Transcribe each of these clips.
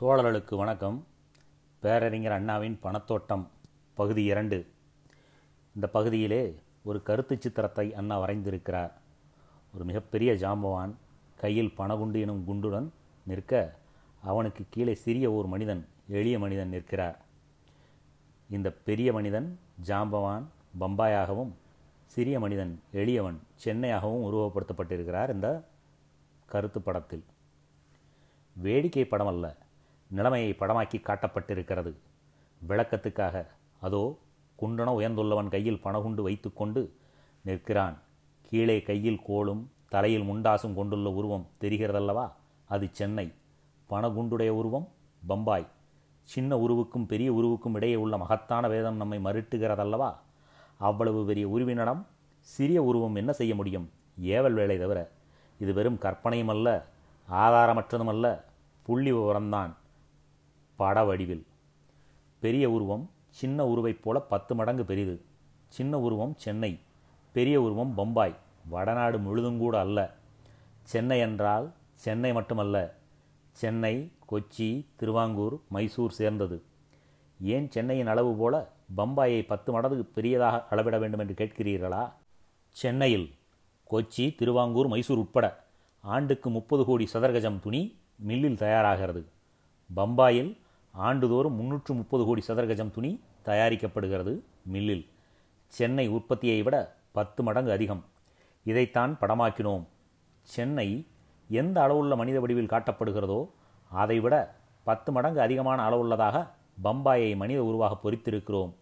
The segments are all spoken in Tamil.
தோழர்களுக்கு வணக்கம். பேரறிஞர் அண்ணாவின் பணத்தோட்டம் பகுதி இரண்டு. இந்த பகுதியிலே ஒரு கருத்து சித்திரத்தை அண்ணா வரைந்திருக்கிறார். ஒரு மிகப்பெரிய ஜாம்பவான் கையில் பணகுண்டு எனும் குண்டுடன் நிற்க அவனுக்கு கீழே சிறிய ஒரு மனிதன் எளிய மனிதன் நிற்கிறார். இந்த பெரிய மனிதன் ஜாம்பவான் பம்பாயாகவும் சிறிய மனிதன் எளியவன் சென்னையாகவும் உருவப்படுத்தப்பட்டிருக்கிறார் இந்த கருத்து படத்தில் வேடிக்கை படம் அல்ல நிலைமையை படமாக்கி காட்டப்பட்டிருக்கிறது. விளக்கத்துக்காக அதோ குண்டன உயர்ந்துள்ளவன் கையில் பணகுண்டு வைத்துக்கொண்டு நிற்கிறான். கீழே கையில் கோலும் தலையில் முண்டாசும் கொண்டுள்ள உருவம் தெரிகிறதல்லவா? அது சென்னை. பணகுண்டுடைய உருவம் பம்பாய். சின்ன உருவுக்கும் பெரிய உருவுக்கும் இடையே உள்ள மகத்தான வேதம் நம்மை மறுட்டுகிறதல்லவா அவ்வளவு பெரிய உருவினிடம் சிறிய உருவம் என்ன செய்ய முடியும்? ஏவல் வேலை தவிர. இது வெறும் கற்பனையும் அல்ல புள்ளி விவரம்தான். பட வடிவில் பெரிய உருவம் சின்ன உருவைப் போல பத்து மடங்கு பெரிது. சின்ன உருவம் சென்னை பெரிய உருவம் பம்பாய். வடநாடு முழுதும் கூட அல்ல. சென்னை என்றால் சென்னை மட்டுமல்ல. சென்னை கொச்சி திருவாங்கூர் மைசூர் சேர்ந்தது. ஏன் சென்னையின் அளவு போல பம்பாயை பத்து மடங்கு பெரியதாக அளவிட வேண்டும் என்று கேட்கிறீர்களா? சென்னையில் கொச்சி திருவாங்கூர் மைசூர் உட்பட ஆண்டுக்கு முப்பது கோடி சதர்கஜம் துணி மில்லில் தயாராகிறது. பம்பாயில் ஆண்டுதோறும் முன்னூற்று முப்பது கோடி சதுரகஜம் துணி தயாரிக்கப்படுகிறது மில்லில். சென்னை உற்பத்தியை விட பத்து மடங்கு அதிகம். இதைத்தான் படமாக்கினோம். சென்னை எந்த அளவுள்ள மனித வடிவில் காட்டப்படுகிறதோ அதைவிட பத்து மடங்கு அதிகமான அளவுள்ளதாக பம்பாயை மனித உருவாக பொறித்திருக்கிறோம்.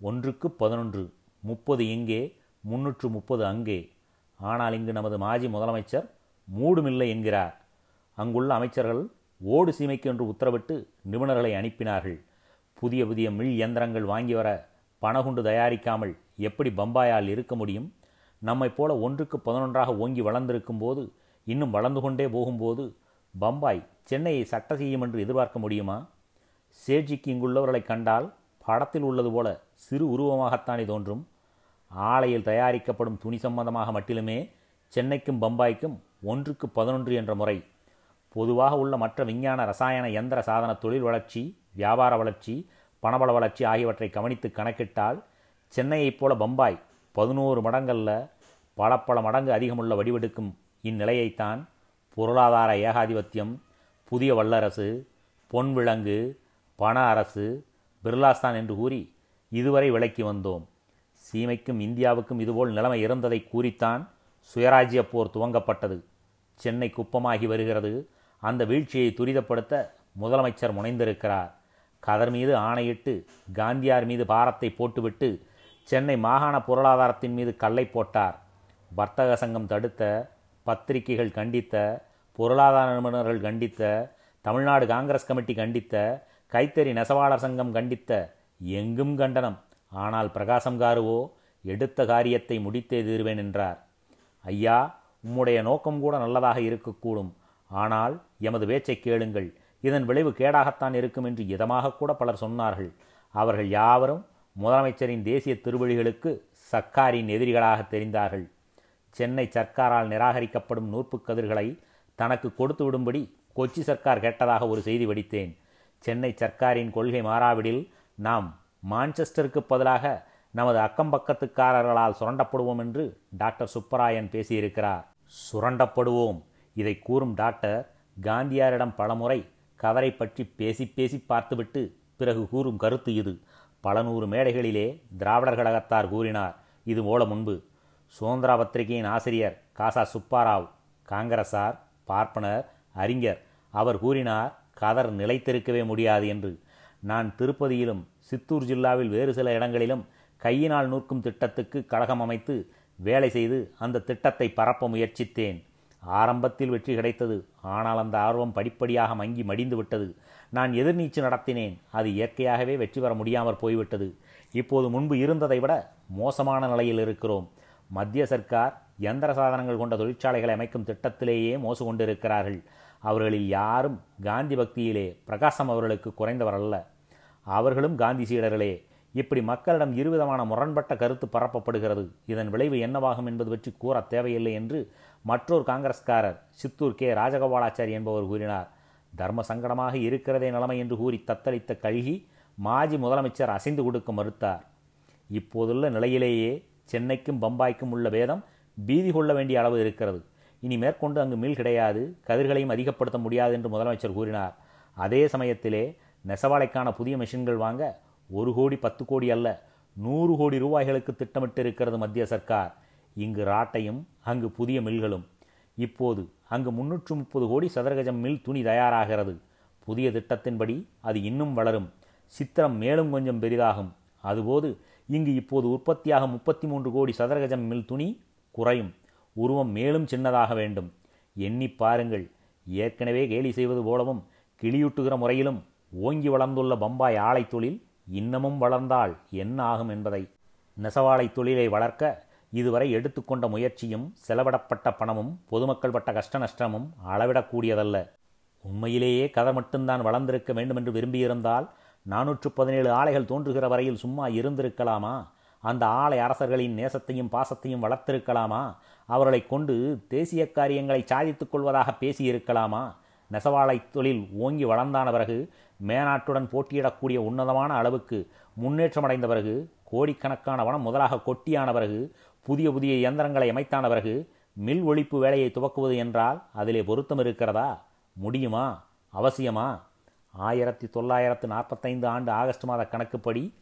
ஒன்றுக்கு பதினொன்று முப்பது இங்கே முன்னூற்று முப்பது அங்கே. ஆனால் இங்கு நமது மாஜி முதலமைச்சர் மூடுமில்லை என்கிறார். அங்குள்ள அமைச்சர்கள் ஓடு சீமைக்கு என்று உத்தரவிட்டு நிபுணர்களை அனுப்பினார்கள். புதிய புதிய மில் இயந்திரங்கள் வாங்கி வர பணகுண்டு தயாரிக்காமல் எப்படி பம்பாயால் இருக்க முடியும்? நம்மைப் போல ஒன்றுக்கு பதினொன்றாக ஓங்கி வளர்ந்திருக்கும் போது இன்னும் வளர்ந்து கொண்டே போகும்போது பம்பாய் சென்னையை சட்ட செய்யும் என்று எதிர்பார்க்க முடியுமா? சேட்ஜிக்கு இங்குள்ளவர்களை கண்டால் படத்தில் உள்ளது போல சிறு உருவமாகத்தானே தோன்றும். ஆலையில் தயாரிக்கப்படும் துணி சம்பந்தமாக மட்டிலுமே சென்னைக்கும் பம்பாய்க்கும் ஒன்றுக்கு பதினொன்று என்ற முறை பொதுவாக உள்ள மற்ற விஞ்ஞான ரசாயன எந்திர சாதன தொழில் வளர்ச்சி வியாபார வளர்ச்சி பணபல வளர்ச்சி ஆகியவற்றை கவனித்து கணக்கிட்டால் சென்னையைப் போல பம்பாய் பதினோரு மடங்களில் பல பல மடங்கு அதிகமுள்ள வடிவெடுக்கும் இந்நிலையைத்தான் பொருளாதார ஏகாதிபத்தியம் புதிய வல்லரசு பொன் விலங்கு பண அரசு பிர்லாஸ்தான் என்று கூறி இதுவரை விளக்கி வந்தோம். சீமைக்கும் இந்தியாவுக்கும் இதுபோல் நிலைமை இருந்ததை கூறித்தான் சுயராஜ்ய போர் துவங்கப்பட்டது. சென்னை குப்பமாகி வருகிறது. அந்த வீழ்ச்சியை துரிதப்படுத்த முதலமைச்சர் முனைந்திருக்கிறார். கதர் மீது ஆணையிட்டு காந்தியார் மீது பாரத்தை போட்டுவிட்டு சென்னை மாகாண பொருளாதாரத்தின் மீது கல்லை போட்டார். வர்த்தக சங்கம் தடுத்த பத்திரிகைகள் கண்டித்த பொருளாதார நிபுணர்கள் கண்டித்த தமிழ்நாடு காங்கிரஸ் கமிட்டி கண்டித்த கைத்தறி நெசவாளர் சங்கம் கண்டித்த எங்கும் கண்டனம். ஆனால் பிரகாசம் காருவோ எடுத்த காரியத்தை முடித்தே தீர்வேன் என்றார். ஐயா உம்முடைய நோக்கம் கூட நல்லதாக இருக்கக்கூடும். ஆனால் எமது பேச்சை கேளுங்கள். இதன் விளைவு கேடாகத்தான் இருக்கும் என்று இதமாக கூட பலர் சொன்னார்கள். அவர்கள் யாவரும் முதலமைச்சரின் தேசிய திருவழிகளுக்கு சர்க்காரின் எதிரிகளாக தெரிந்தார்கள். சென்னை சர்க்காரால் நிராகரிக்கப்படும் நூற்பு கதிர்களை தனக்கு கொடுத்து விடும்படி கொச்சி சர்க்கார் கேட்டதாக ஒரு செய்தி வடித்தேன். சென்னை சர்க்காரின் கொள்கை மாறாவிடில் நாம் மான்செஸ்டருக்கு பதிலாக நமது அக்கம்பக்கத்துக்காரர்களால் சுரண்டப்படுவோம் என்று டாக்டர் சுப்பராயன் பேசியிருக்கிறார். சுரண்டப்படுவோம். இதை கூறும் டாக்டர் காந்தியாரிடம் பலமுறை கவரை பற்றி பேசி பேசி பார்த்துவிட்டு பிறகு கூறும் கருத்து இது. பல நூறு மேடைகளிலே திராவிடர் கழகத்தார் கூறினார். இது போல முன்பு. சுதந்திரா பத்திரிகையின் ஆசிரியர் காசா சுப்பாராவ் காங்கிரசார் பார்ப்பனர் அறிஞர். அவர் கூறினார் கதர் நிலைத்திருக்கவே முடியாது என்று. நான் திருப்பதியிலும் சித்தூர் ஜில்லாவில் வேறு சில இடங்களிலும் கையினால் நூற்கும் திட்டத்துக்கு கழகம் அமைத்து வேலை செய்து அந்த திட்டத்தை பரப்ப முயற்சித்தேன். ஆரம்பத்தில் வெற்றி கிடைத்தது ஆனால் அந்த ஆர்வம் படிப்படியாக மங்கி மடிந்து விட்டது. நான் எதிர்நீச்சு நடத்தினேன். அது இயற்கையாகவே வெற்றி பெற முடியாமற் போய்விட்டது. இப்போது முன்பு இருந்ததை விட மோசமான நிலையில் இருக்கிறோம். மத்திய சர்க்கார் எந்திர சாதனங்கள் கொண்ட தொழிற்சாலைகளை அமைக்கும் திட்டத்திலேயே மோசு கொண்டிருக்கிறார்கள். அவர்களில் யாரும் காந்தி பக்தியிலே பிரகாசம் அவர்களுக்கு குறைந்தவர் அல்ல அவர்களும் காந்தி சீடர்களே இப்படி மக்களிடம் இருவிதமான முரண்பட்ட கருத்து பரப்பப்படுகிறது. இதன் விளைவு என்னவாகும் என்பது பற்றி கூற தேவையில்லை என்று மற்றொரு காங்கிரஸ்காரர் சித்தூர் கே. ராஜகோபாலாச்சாரி என்பவர் கூறினார் தர்ம சங்கடமாக இருக்கிறதே நிலைமை என்று கூறி தத்தளித்த கல்கி மாஜி முதலமைச்சர் அசைந்து கொடுக்க மறுத்தார். இப்போதுள்ள நிலையிலேயே சென்னைக்கும் பம்பாய்க்கும் உள்ள பேதம் பீதி கொள்ள வேண்டிய அளவு இருக்கிறது. இனி மேற்கொண்டு அங்கு மீள் கிடையாது கதிர்களையும் அதிகப்படுத்த முடியாது என்று முதலமைச்சர் கூறினார். அதே சமயத்திலே நெசவாலைக்கான புதிய மெஷின்கள் வாங்க ஒரு கோடி பத்து கோடி அல்ல நூறு கோடி ரூபாய்களுக்கு திட்டமிட்டு இருக்கிறது மத்திய சர்க்கார். இங்கு ராட்டையும் அங்கு புதிய மில்களும். இப்போது அங்கு முன்னூற்று முப்பது கோடி சதுரகஜம் மில் துணி தயாராகிறது. புதிய திட்டத்தின்படி அது இன்னும் வளரும். சித்திரம் மேலும் கொஞ்சம் பெரிதாகும். அதுபோது இங்கு இப்போது உற்பத்தியாகும் முப்பத்தி மூன்று கோடி சதுரகஜம் மில் துணி குறையும். உருவம் மேலும் சின்னதாக வேண்டும். எண்ணி பாருங்கள். ஏற்கனவே கேலி செய்வது போலவும் கிளியூட்டுகிற முறையிலும் ஓங்கி வளர்ந்துள்ள பம்பாய் ஆலை தொழில் இன்னமும் வளர்ந்தால் என்ன ஆகும் என்பதை நெசவாலை தொழிலை வளர்க்க இதுவரை எடுத்துக்கொண்ட முயற்சியும் செலவிடப்பட்ட பணமும் பொதுமக்கள் பட்ட கஷ்ட நஷ்டமும் அளவிடக்கூடியதல்ல. உண்மையிலேயே கதை மட்டும்தான் வளர்ந்திருக்க வேண்டும் என்று விரும்பியிருந்தால் நானூற்று பதினேழு ஆலைகள் தோன்றுகிற வரையில் சும்மா இருந்திருக்கலாமா? அந்த ஆலை அரசர்களின் நேசத்தையும் பாசத்தையும் வளர்த்திருக்கலாமா? அவர்களை கொண்டு தேசிய காரியங்களை சாதித்துக் கொள்வதாக பேசியிருக்கலாமா? நெசவாலை தொழில் ஓங்கி வளர்ந்தான பிறகு மேனாட்டுடன் போட்டியிடக்கூடிய உன்னதமான அளவுக்கு முன்னேற்றமடைந்த பிறகு கோடிக்கணக்கான வனம் முதலாக கொட்டியான பிறகு புதிய புதிய இயந்திரங்களை அமைத்தான பிறகு மில் ஒழிப்பு வேலையை துவக்குவது என்றால் அதிலே பொருத்தம் இருக்கிறதா? முடியுமா? அவசியமா? ஆயிரத்தி தொள்ளாயிரத்து நாற்பத்தைந்து ஆண்டு ஆகஸ்ட் மாத கணக்குப்படி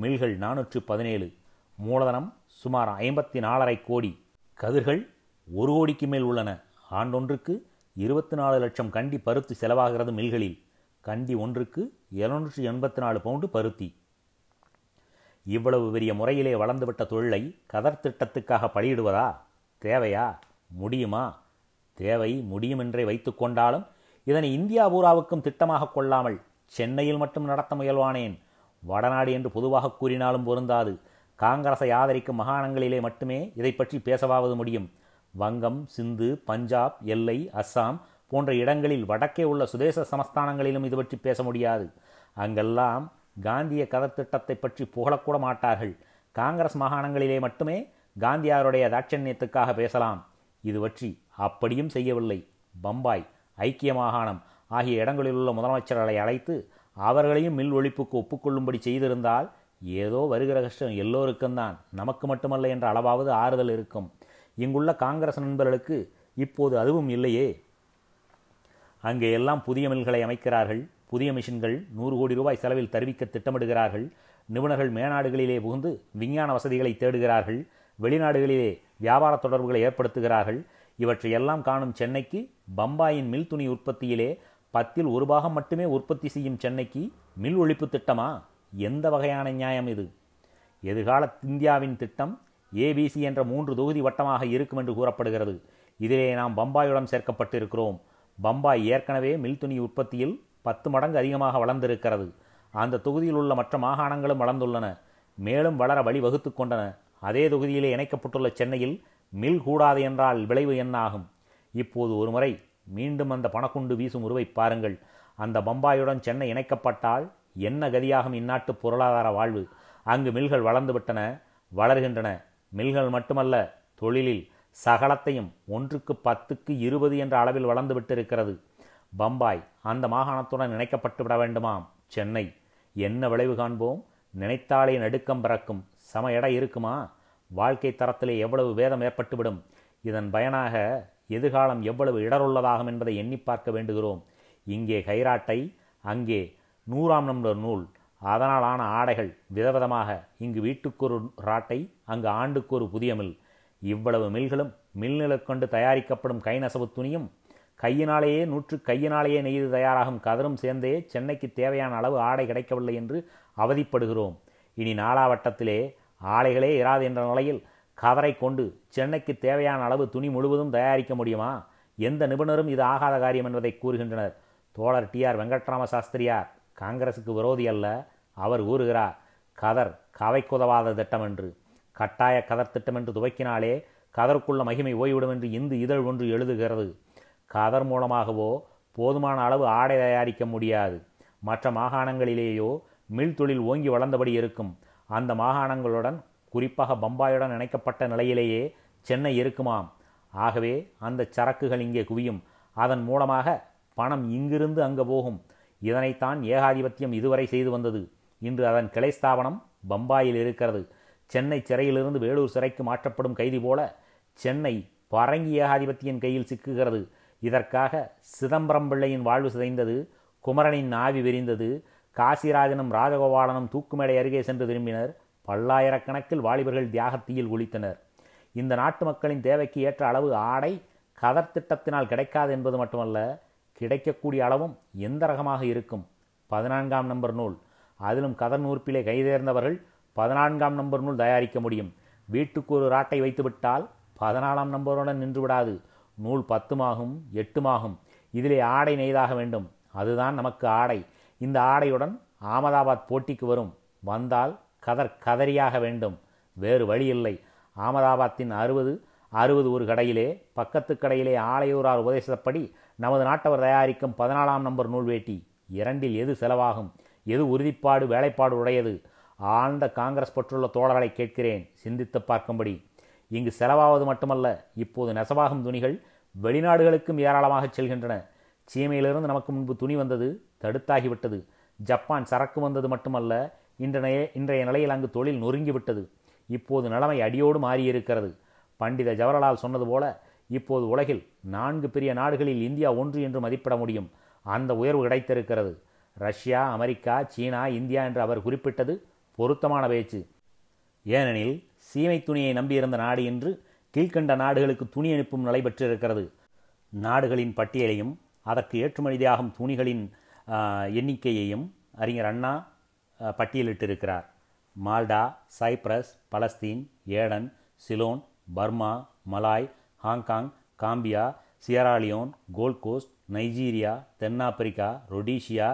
மில்கள் நானூற்று பதினேழு மூலதனம் சுமார் ஐம்பத்தி நாலரை கோடி. கதிர்கள் ஒரு கோடிக்கு மேல் உள்ளன. ஆண்டொன்றுக்கு இருபத்தி நாலு லட்சம் கண்டி பருத்தி செலவாகிறது மில்களில். கண்டி ஒன்றுக்கு இருநூற்றி எண்பத்தி நாலு பவுண்டு பருத்தி. இவ்வளவு பெரிய முறையிலே வளர்ந்துவிட்ட தொழிலை கதர் திட்டத்துக்காக பலியிடுவதா? தேவையா? முடியுமா? தேவை முடியும் என்றே வைத்துக்கொண்டாலும் இதனை இந்தியா பூராவுக்கும் திட்டமாக கொள்ளாமல் சென்னையில் மட்டும் நடத்த முயல்வானேன். வடநாடு என்று பொதுவாக கூறினாலும் பொருந்தாது. காங்கிரஸை ஆதரிக்கும் மாகாணங்களிலே மட்டுமே இதை பற்றி பேசவாவது முடியும். வங்கம் சிந்து பஞ்சாப் எல்லை அஸ்ஸாம் போன்ற இடங்களில் வடக்கே உள்ள சுதேச சமஸ்தானங்களிலும் இது பற்றி பேச முடியாது. அங்கெல்லாம் காந்திய கதத்திட்டத்தை பற்றி புகழக்கூட மாட்டார்கள். காங்கிரஸ் மாகாணங்களிலே மட்டுமே காந்தியாருடைய தாட்சண்யத்துக்காக பேசலாம். இது பற்றி அப்படியும் செய்யவில்லை. பம்பாய் ஐக்கிய மாகாணம் ஆகிய இடங்களில் உள்ள முதலமைச்சர்களை அழைத்து அவர்களையும் மில் ஒழிப்புக்கு ஒப்புக்கொள்ளும்படி செய்திருந்தால் ஏதோ வருகிற கஷ்டம் எல்லோருக்கும் தான் நமக்கு மட்டுமல்ல என்ற அளவாவது ஆறுதல் இருக்கும். இங்குள்ள காங்கிரஸ் நண்பர்களுக்கு இப்போது அதுவும் இல்லையே. அங்கே எல்லாம் புதிய மில்களை அமைக்கிறார்கள். புதிய மிஷின்கள் நூறு கோடி ரூபாய் செலவில் தருவிக்க திட்டமிடுகிறார்கள். நிபுணர்கள் மேநாடுகளிலே புகுந்து விஞ்ஞான வசதிகளை தேடுகிறார்கள். வெளிநாடுகளிலே வியாபார தொடர்புகளை ஏற்படுத்துகிறார்கள். இவற்றையெல்லாம் காணும் சென்னைக்கு பம்பாயின் மில் துணி உற்பத்தியிலே பத்தில் ஒரு பாகம் மட்டுமே உற்பத்தி செய்யும் சென்னைக்கு மில் ஒழிப்பு திட்டமா? எந்த வகையான நியாயம் இது? எதிர்கால இந்தியாவின் திட்டம் ஏபிசி என்ற மூன்று தொகுதி வட்டமாக இருக்கும் என்று கூறப்படுகிறது. இதிலே நாம் பம்பாயுடன் சேர்க்கப்பட்டிருக்கிறோம். பம்பாய் ஏற்கனவே மில் துணி உற்பத்தியில் பத்து மடங்கு அதிகமாக வளர்ந்திருக்கிறது. அந்த தொகுதியில் உள்ள மற்ற மாகாணங்களும் வளர்ந்துள்ளன. மேலும் வளர வழிவகுத்து கொண்டன. அதே தொகுதியிலே இணைக்கப்பட்டுள்ள சென்னையில் மில் கூடாது என்றால் விளைவு என்ன ஆகும் இப்போது ஒருமுறை மீண்டும் அந்த பணக்குண்டு வீசும் உருவை பாருங்கள். அந்த பம்பாயுடன் சென்னை இணைக்கப்பட்டால் என்ன கதியாகும் இந்நாட்டு பொருளாதார வாழ்வு? அங்கு மில்கள் வளர்ந்துவிட்டன வளர்கின்றன. மில்கள் மட்டுமல்ல தொழிலில் சகலத்தையும் ஒன்றுக்கு பத்துக்கு இருபது என்ற அளவில் வளர்ந்துவிட்டிருக்கிறது பம்பாய் அந்த மாகாணத்துடன் இணைக்கப்பட்டு விட வேண்டுமாம். சென்னை என்ன விளைவு காண்போம்? நினைத்தாலே நடுக்கம் பிறக்கும். சம எடை இருக்குமா? வாழ்க்கை தரத்திலே எவ்வளவு வேதம் ஏற்பட்டுவிடும்? இதன் பயனாக எதிர்காலம் எவ்வளவு இடருள்ளதாகும் என்பதை எண்ணி பார்க்க வேண்டுகிறோம். இங்கே கைராட்டை அங்கே நூறாம் நம்பர் நூல். அதனால் ஆன ஆடைகள் விதவிதமாக இங்கு வீட்டுக்கொரு ராட்டை அங்கு ஆண்டுக்கு ஒரு புதிய மில். இவ்வளவு மில்களும் மில்நிலை கொண்டு தயாரிக்கப்படும் கைநெசவு துணியும் கையினாலேயே நூற்று கையினாலேயே நெய்து தயாராகும் கதரும் சேர்ந்தே சென்னைக்கு தேவையான அளவு ஆடை கிடைக்கவில்லை என்று அவதிப்படுகிறோம். இனி நாலாவட்டத்திலே ஆலைகளே இராது என்ற நிலையில் கதரை கொண்டு சென்னைக்கு தேவையான அளவு துணி முழுவதும் தயாரிக்க முடியுமா? எந்த நிபுணரும் இது ஆகாத காரியம் என்பதை கூறுகின்றனர். தோழர் டி. ஆர். வெங்கட்ராம சாஸ்திரியார் காங்கிரசுக்கு விரோதி அல்ல அவர் கூறுகிறார் கதர் கவைக்குதவாத திட்டம் என்று கட்டாய கதர் திட்டம் என்று துவக்கினாலே கதருக்குள்ள மகிமை ஓய்விடும் என்று இந்து இதழ் ஒன்று எழுதுகிறது. கதர் மூலமாகவோ போதுமான அளவு ஆடை தயாரிக்க முடியாது. மற்ற மாகாணங்களிலேயோ மில் தொழில் ஓங்கி வளர்ந்தபடி இருக்கும். அந்த மாகாணங்களுடன் குறிப்பாக பம்பாயுடன் இணைக்கப்பட்ட நிலையிலேயே சென்னை இருக்குமாம். ஆகவே அந்த சரக்குகள் இங்கே குவியும். அதன் மூலமாக பணம் இங்கிருந்து அங்கு போகும். இதனைத்தான் ஏகாதிபத்தியம் இதுவரை செய்து வந்தது. இன்று அதன் கிளை ஸ்தாபனம் பம்பாயில் இருக்கிறது. சென்னை சிறையிலிருந்து வேலூர் சிறைக்கு மாற்றப்படும் கைதி போல சென்னை பரங்கி ஏகாதிபத்தியின் கையில் சிக்குகிறது. இதற்காக சிதம்பரம் பிள்ளையின் வாழ்வு சிதைந்தது குமரனின் ஆவி விரிந்தது காசிராஜனும் ராஜகோபாலனும் தூக்குமேடை அருகே சென்று திரும்பினர் பல்லாயிரக்கணக்கில் வாலிபர்கள் தியாகத்தீயில் ஒழித்தனர் இந்த நாட்டு மக்களின் தேவைக்கு ஏற்ற அளவு ஆடை கதர் திட்டத்தினால் கிடைக்காது என்பது மட்டுமல்ல கிடைக்கக்கூடிய அளவும் எந்த ரகமாக இருக்கும்? பதினான்காம் நம்பர் நூல். அதிலும் கதர் நூற்பிலே கைதேர்ந்தவர்கள் பதினான்காம் நம்பர் நூல் தயாரிக்க முடியும். வீட்டுக்கு ஒரு ராட்டை வைத்துவிட்டால் பதினாலாம் நம்பருடன் நின்றுவிடாது. நூல் பத்துமாகும் எட்டுமாகும். இதிலே ஆடை நெய்தாக வேண்டும். அதுதான் நமக்கு ஆடை. இந்த ஆடையுடன் ஆமதாபாத் போட்டிக்கு வரும். வந்தால் கதர் கதறியாக வேண்டும். வேறு வழி இல்லை ஆமதாபாத்தின் அறுபது அறுபது ஒரு கடையிலே பக்கத்து கடையிலே ஆலையூரார் உபதேசப்படி நமது நாட்டவர் தயாரிக்கும் பதினாலாம் நம்பர் நூல் வேட்டி. இரண்டில் எது செலவாகும்? எது உறுதிப்பாடு வேலைப்பாடு உடையது? ஆழ்ந்த காங்கிரஸ் பற்றுள்ள தோழர்களை கேட்கிறேன். சிந்தித்து பார்க்கும்படி. இங்கு செலவாவது மட்டுமல்ல இப்போது நெசவாகும் துணிகள் வெளிநாடுகளுக்கும் ஏராளமாக செல்கின்றன. சீமையிலிருந்து நமக்கு முன்பு துணி வந்தது தடுத்தாகிவிட்டது. ஜப்பான் சரக்கு வந்தது மட்டுமல்ல இன்றைய இன்றைய நிலையில் அங்கு தொழில் நொறுங்கிவிட்டது. இப்போது நிலைமை அடியோடு மாறியிருக்கிறது. பண்டித ஜவஹர்லால் சொன்னது போல இப்போது உலகில் நான்கு பெரிய நாடுகளில் இந்தியா ஒன்று என்று மதிப்பிட முடியும். அந்த உயர்வு கிடைத்திருக்கிறது. ரஷ்யா அமெரிக்கா சீனா இந்தியா என்று அவர் குறிப்பிட்டது பொருத்தமான பேச்சு. ஏனெனில் சீமை துணியை நம்பியிருந்த நாடு என்று கீழ்கண்ட நாடுகளுக்கு துணி அனுப்பும் நிலை பெற்றிருக்கிறது. நாடுகளின் பட்டியலையும் அதற்கு ஏற்றுமதியாகும் துணிகளின் எண்ணிக்கையையும் அறிஞர் Anna பட்டியலிட்டிருக்கிறார். Malta Cyprus Palestine Aden Ceylon Burma Malay Hong Kong Gambia Sierra Leone Gold Coast Nigeria தென்னாப்பிரிக்கா Rhodesia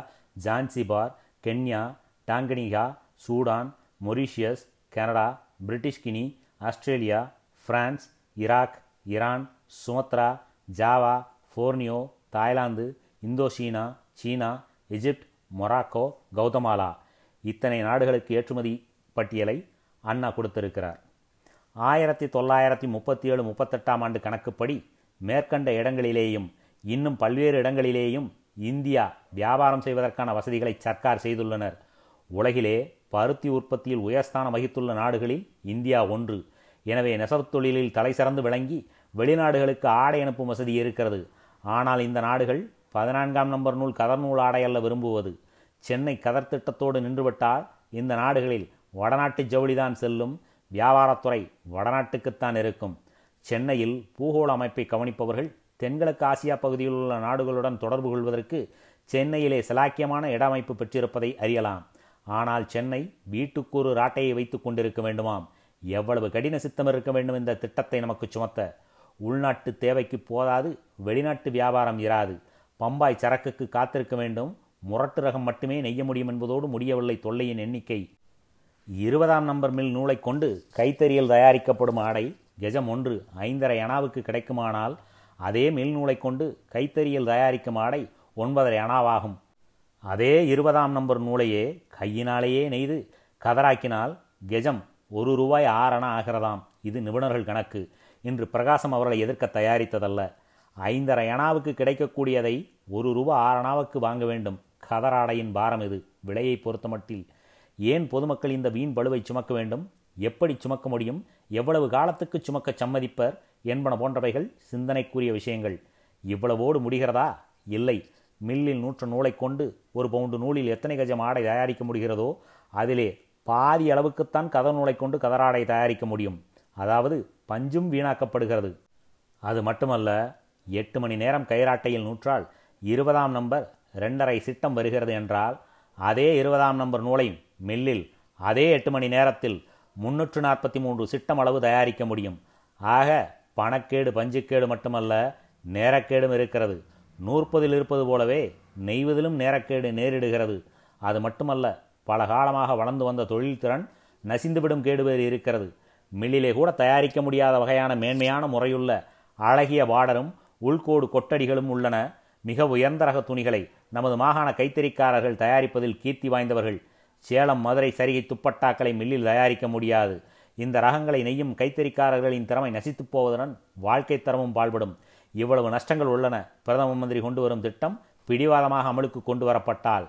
Zanzibar Kenya Tanganyika Sudan Mauritius Canada British Guinea Australia France Iraq Iran Sumatra Java Borneo Thailand Indochina China Egypt Morocco Guatemala. இத்தனை நாடுகளுக்கு ஏற்றுமதி பட்டியலை அண்ணா கொடுத்திருக்கிறார். ஆயிரத்தி தொள்ளாயிரத்தி முப்பத்தி ஏழு முப்பத்தெட்டாம் ஆண்டு கணக்குப்படி மேற்கண்ட இடங்களிலேயும் இன்னும் பல்வேறு இடங்களிலேயும் இந்தியா வியாபாரம் செய்வதற்கான வசதிகளை சர்க்கார் செய்துள்ளனர். உலகிலே பருத்தி உற்பத்தியில் உயர்ஸ்தானம் வகித்துள்ள நாடுகளில் இந்தியா ஒன்று. எனவே நெசவுத் தொழிலில் தலை சிறந்து விளங்கி வெளிநாடுகளுக்கு ஆடை அனுப்பும் வசதி இருக்கிறது. ஆனால் இந்த நாடுகள் பதினான்காம் நம்பர் நூல் கதர் நூல் ஆடை அல்ல விரும்புவது. சென்னை கதர் திட்டத்தோடு நின்றுவிட்டால் இந்த நாடுகளில் வடநாட்டு ஜவுளிதான் செல்லும். வியாபாரத்துறை வடநாட்டுக்குத்தான் இருக்கும். சென்னையில் பூகோள அமைப்பை கவனிப்பவர்கள் தென்கிழக்கு ஆசியா பகுதியில் உள்ள நாடுகளுடன் தொடர்பு கொள்வதற்கு சென்னையிலே சிலாக்கியமான இடமைப்பு பெற்றிருப்பதை அறியலாம். ஆனால் சென்னை வீட்டுக்கு ஒரு ராட்டையை வைத்துக் கொண்டிருக்க வேண்டுமாம். எவ்வளவு கடின சித்தம் இருக்க வேண்டும் இந்த திட்டத்தை நமக்கு சுமத்த? உள்நாட்டு தேவைக்கு போதாது வெளிநாட்டு வியாபாரம் இராது. பம்பாய் சரக்குக்கு காத்திருக்க வேண்டும். முரட்டு ரகம் மட்டுமே நெய்ய முடியும் என்பதோடு முடியவில்லை தொல்லையின் எண்ணிக்கை. இருபதாம் நம்பர் மில் நூலை கொண்டு கைத்தறியில் தயாரிக்கப்படும் ஆடை கெஜம் ஒன்று ஐந்தரை அணாவுக்கு கிடைக்குமானால் அதே மில் நூலை கொண்டு கைத்தறியில் தயாரிக்கும் ஆடை ஒன்பதரை அணாவாகும். அதே இருபதாம் நம்பர் நூலையே கையினாலேயே நெய்து கதராக்கினால் கெஜம் ஒரு ரூபாய் ஆறணா ஆகிறதாம். இது நிபுணர்கள் கணக்கு. இன்று பிரகாசம் அவர்களை எதிர்க்க தயாரித்ததல்ல. ஐந்தரை அணாவுக்கு கிடைக்கக்கூடியதை ஒரு ரூபா ஆறணாவுக்கு வாங்க வேண்டும். கதராடையின் பாரம் இது. விலையை பொறுத்தமட்டில் ஏன் பொதுமக்கள் இந்த வீண் பழுவை சுமக்க வேண்டும்? எப்படி சுமக்க முடியும்? எவ்வளவு காலத்துக்கு சுமக்க சம்மதிப்பர்? என்பன போன்றவைகள் சிந்தனைக்குரிய விஷயங்கள். இவ்வளவோடு முடிகிறதா? இல்லை. மில்லில் நூற்று நூலை கொண்டு ஒரு பவுண்டு நூலில் எத்தனை கஜம் ஆடை தயாரிக்க முடிகிறதோ அதிலே பாதி அளவுக்குத்தான் கதர் நூலை கொண்டு கதராடை தயாரிக்க முடியும். அதாவது பஞ்சும் வீணாக்கப்படுகிறது. அது மட்டுமல்ல எட்டு மணி நேரம் கயிறாட்டையில் நூற்றால் இருபதாம் நம்பர் ரெண்டரை சிட்டம் வருகிறது என்றால் அதே இருபதாம் நம்பர் நூலை மில்லில் அதே எட்டு மணி நேரத்தில் முன்னூற்று நாற்பத்தி மூன்று சிட்டம் அளவு தயாரிக்க முடியும். ஆக பணக்கேடு பஞ்சுக்கேடு மட்டுமல்ல நேரக்கேடும் இருக்கிறது. நூற்பதில் இருப்பது போலவே நெய்வதிலும் நேரக்கேடு நேரிடுகிறது. அது மட்டுமல்ல பல காலமாக வளர்ந்து வந்த தொழில்திறன் நசிந்துவிடும் கேடு வேறு இருக்கிறது. மில்லிலே கூட தயாரிக்க முடியாத வகையான மேன்மையான முறையுள்ள அழகிய வாடரும் உள்கோடு கொட்டடிகளும் உள்ளன. மிக உயர்ந்த ரக துணிகளை நமது மாகாண கைத்தறிக்காரர்கள் தயாரிப்பதில் கீர்த்தி வாய்ந்தவர்கள். சேலம் மதுரை சரிகை துப்பட்டாக்களை மில்லில் தயாரிக்க முடியாது. இந்த ரகங்களை நெய்யும் கைத்தறிக்காரர்களின் திறமை நசித்துப் போவதுடன் வாழ்க்கை தரமும் பாழ்படும். இவ்வளவு நஷ்டங்கள் உள்ளன. பிரதம மந்திரி கொண்டு வரும் திட்டம் பிடிவாதமாக அமலுக்கு கொண்டு வரப்பட்டால்.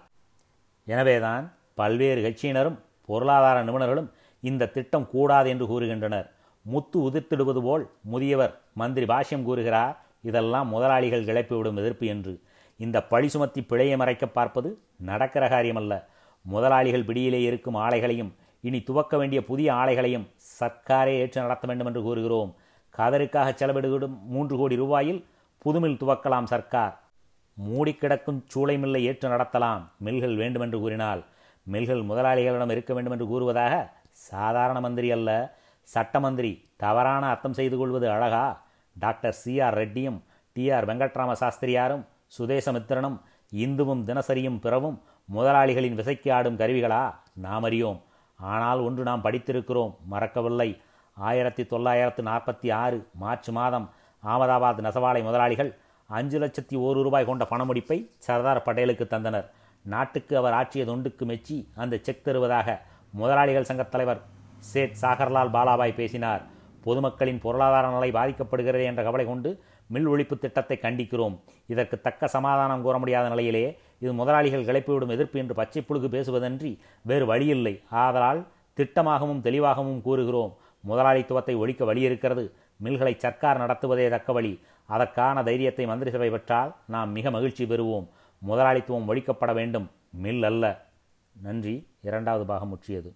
எனவேதான் பல்வேறு கட்சியினரும் பொருளாதார நிபுணர்களும் இந்த திட்டம் கூடாது என்று கூறுகின்றனர். முத்து உதிர்த்திடுவது போல் முதியவர் மந்திரி பாஷ்யம் கூறுகிறார் இதெல்லாம் முதலாளிகள் கிளப்பிவிடும் எதிர்ப்பு என்று. இந்த பழி சுமத்தி பிழையை மறைக்க பார்ப்பது நடக்கிற காரியமல்ல. முதலாளிகள் பிடியிலே இருக்கும் ஆலைகளையும் இனி துவக்க வேண்டிய புதிய ஆலைகளையும் சர்க்காரே ஏற்று நடத்த வேண்டும் என்று கூறுகிறோம். காதலுக்காக செலவிடுகிடும் மூன்று கோடி ரூபாயில் புதுமில் துவக்கலாம் சர்க்கார். மூடி கிடக்கும் சூளை மில்லை ஏற்று நடத்தலாம். மில்கள் வேண்டுமென்று கூறினால் மில்கள் முதலாளிகளிடம் இருக்க வேண்டுமென்று கூறுவதாக சாதாரண மந்திரி அல்ல சட்டமந்திரி தவறான அர்த்தம் செய்து கொள்வது அழகா? டாக்டர் சி ஆர் ரெட்டியும் டி ஆர் வெங்கட்ராம சாஸ்திரியாரும் சுதேசமித்திரனும் இந்துவும் தினசரியும் பிறவும் முதலாளிகளின் விசைக்கு ஆடும் கருவிகளா? நாம் அறியோம். ஆனால் ஒன்று நாம் படித்திருக்கிறோம் மறக்கவில்லை. ஆயிரத்தி தொள்ளாயிரத்து நாற்பத்தி ஆறு மார்ச் மாதம் அகமதாபாத் நெசவாலை முதலாளிகள் அஞ்சு லட்சத்தி ஒரு ரூபாய் கொண்ட பணமுடிப்பை சர்தார் பட்டேலுக்கு தந்தனர். நாட்டுக்கு அவர் ஆற்றிய தொண்டுக்கு மெச்சி அந்த செக் தருவதாக முதலாளிகள் சங்கத் தலைவர் சேத் சாகர்லால் பாலாபாய் பேசினார். பொதுமக்களின் பொருளாதார நிலை பாதிக்கப்படுகிறது என்ற கவலை கொண்டு மில் ஒழிப்பு திட்டத்தை கண்டிக்கிறோம். இதற்கு தக்க சமாதானம் கூற முடியாத நிலையிலே இது முதலாளிகள் கிளப்பிவிடும் எதிர்ப்பு என்று பச்சை புழுகு பேசுவதன்றி வேறு வழியில்லை. ஆதலால் திட்டமாகவும் தெளிவாகவும் கூறுகிறோம். முதலாளித்துவத்தை ஒழிக்க வழி இருக்கிறது. மில்களை சர்க்கார் நடத்துவதே தக்க வழி. அதற்கான தைரியத்தை மந்திரி சபை பெற்றால் நாம் மிக மகிழ்ச்சி பெறுவோம். முதலாளித்துவம் ஒழிக்கப்பட வேண்டும். மில் அல்ல. நன்றி. இரண்டாவது பாகம் முற்றியது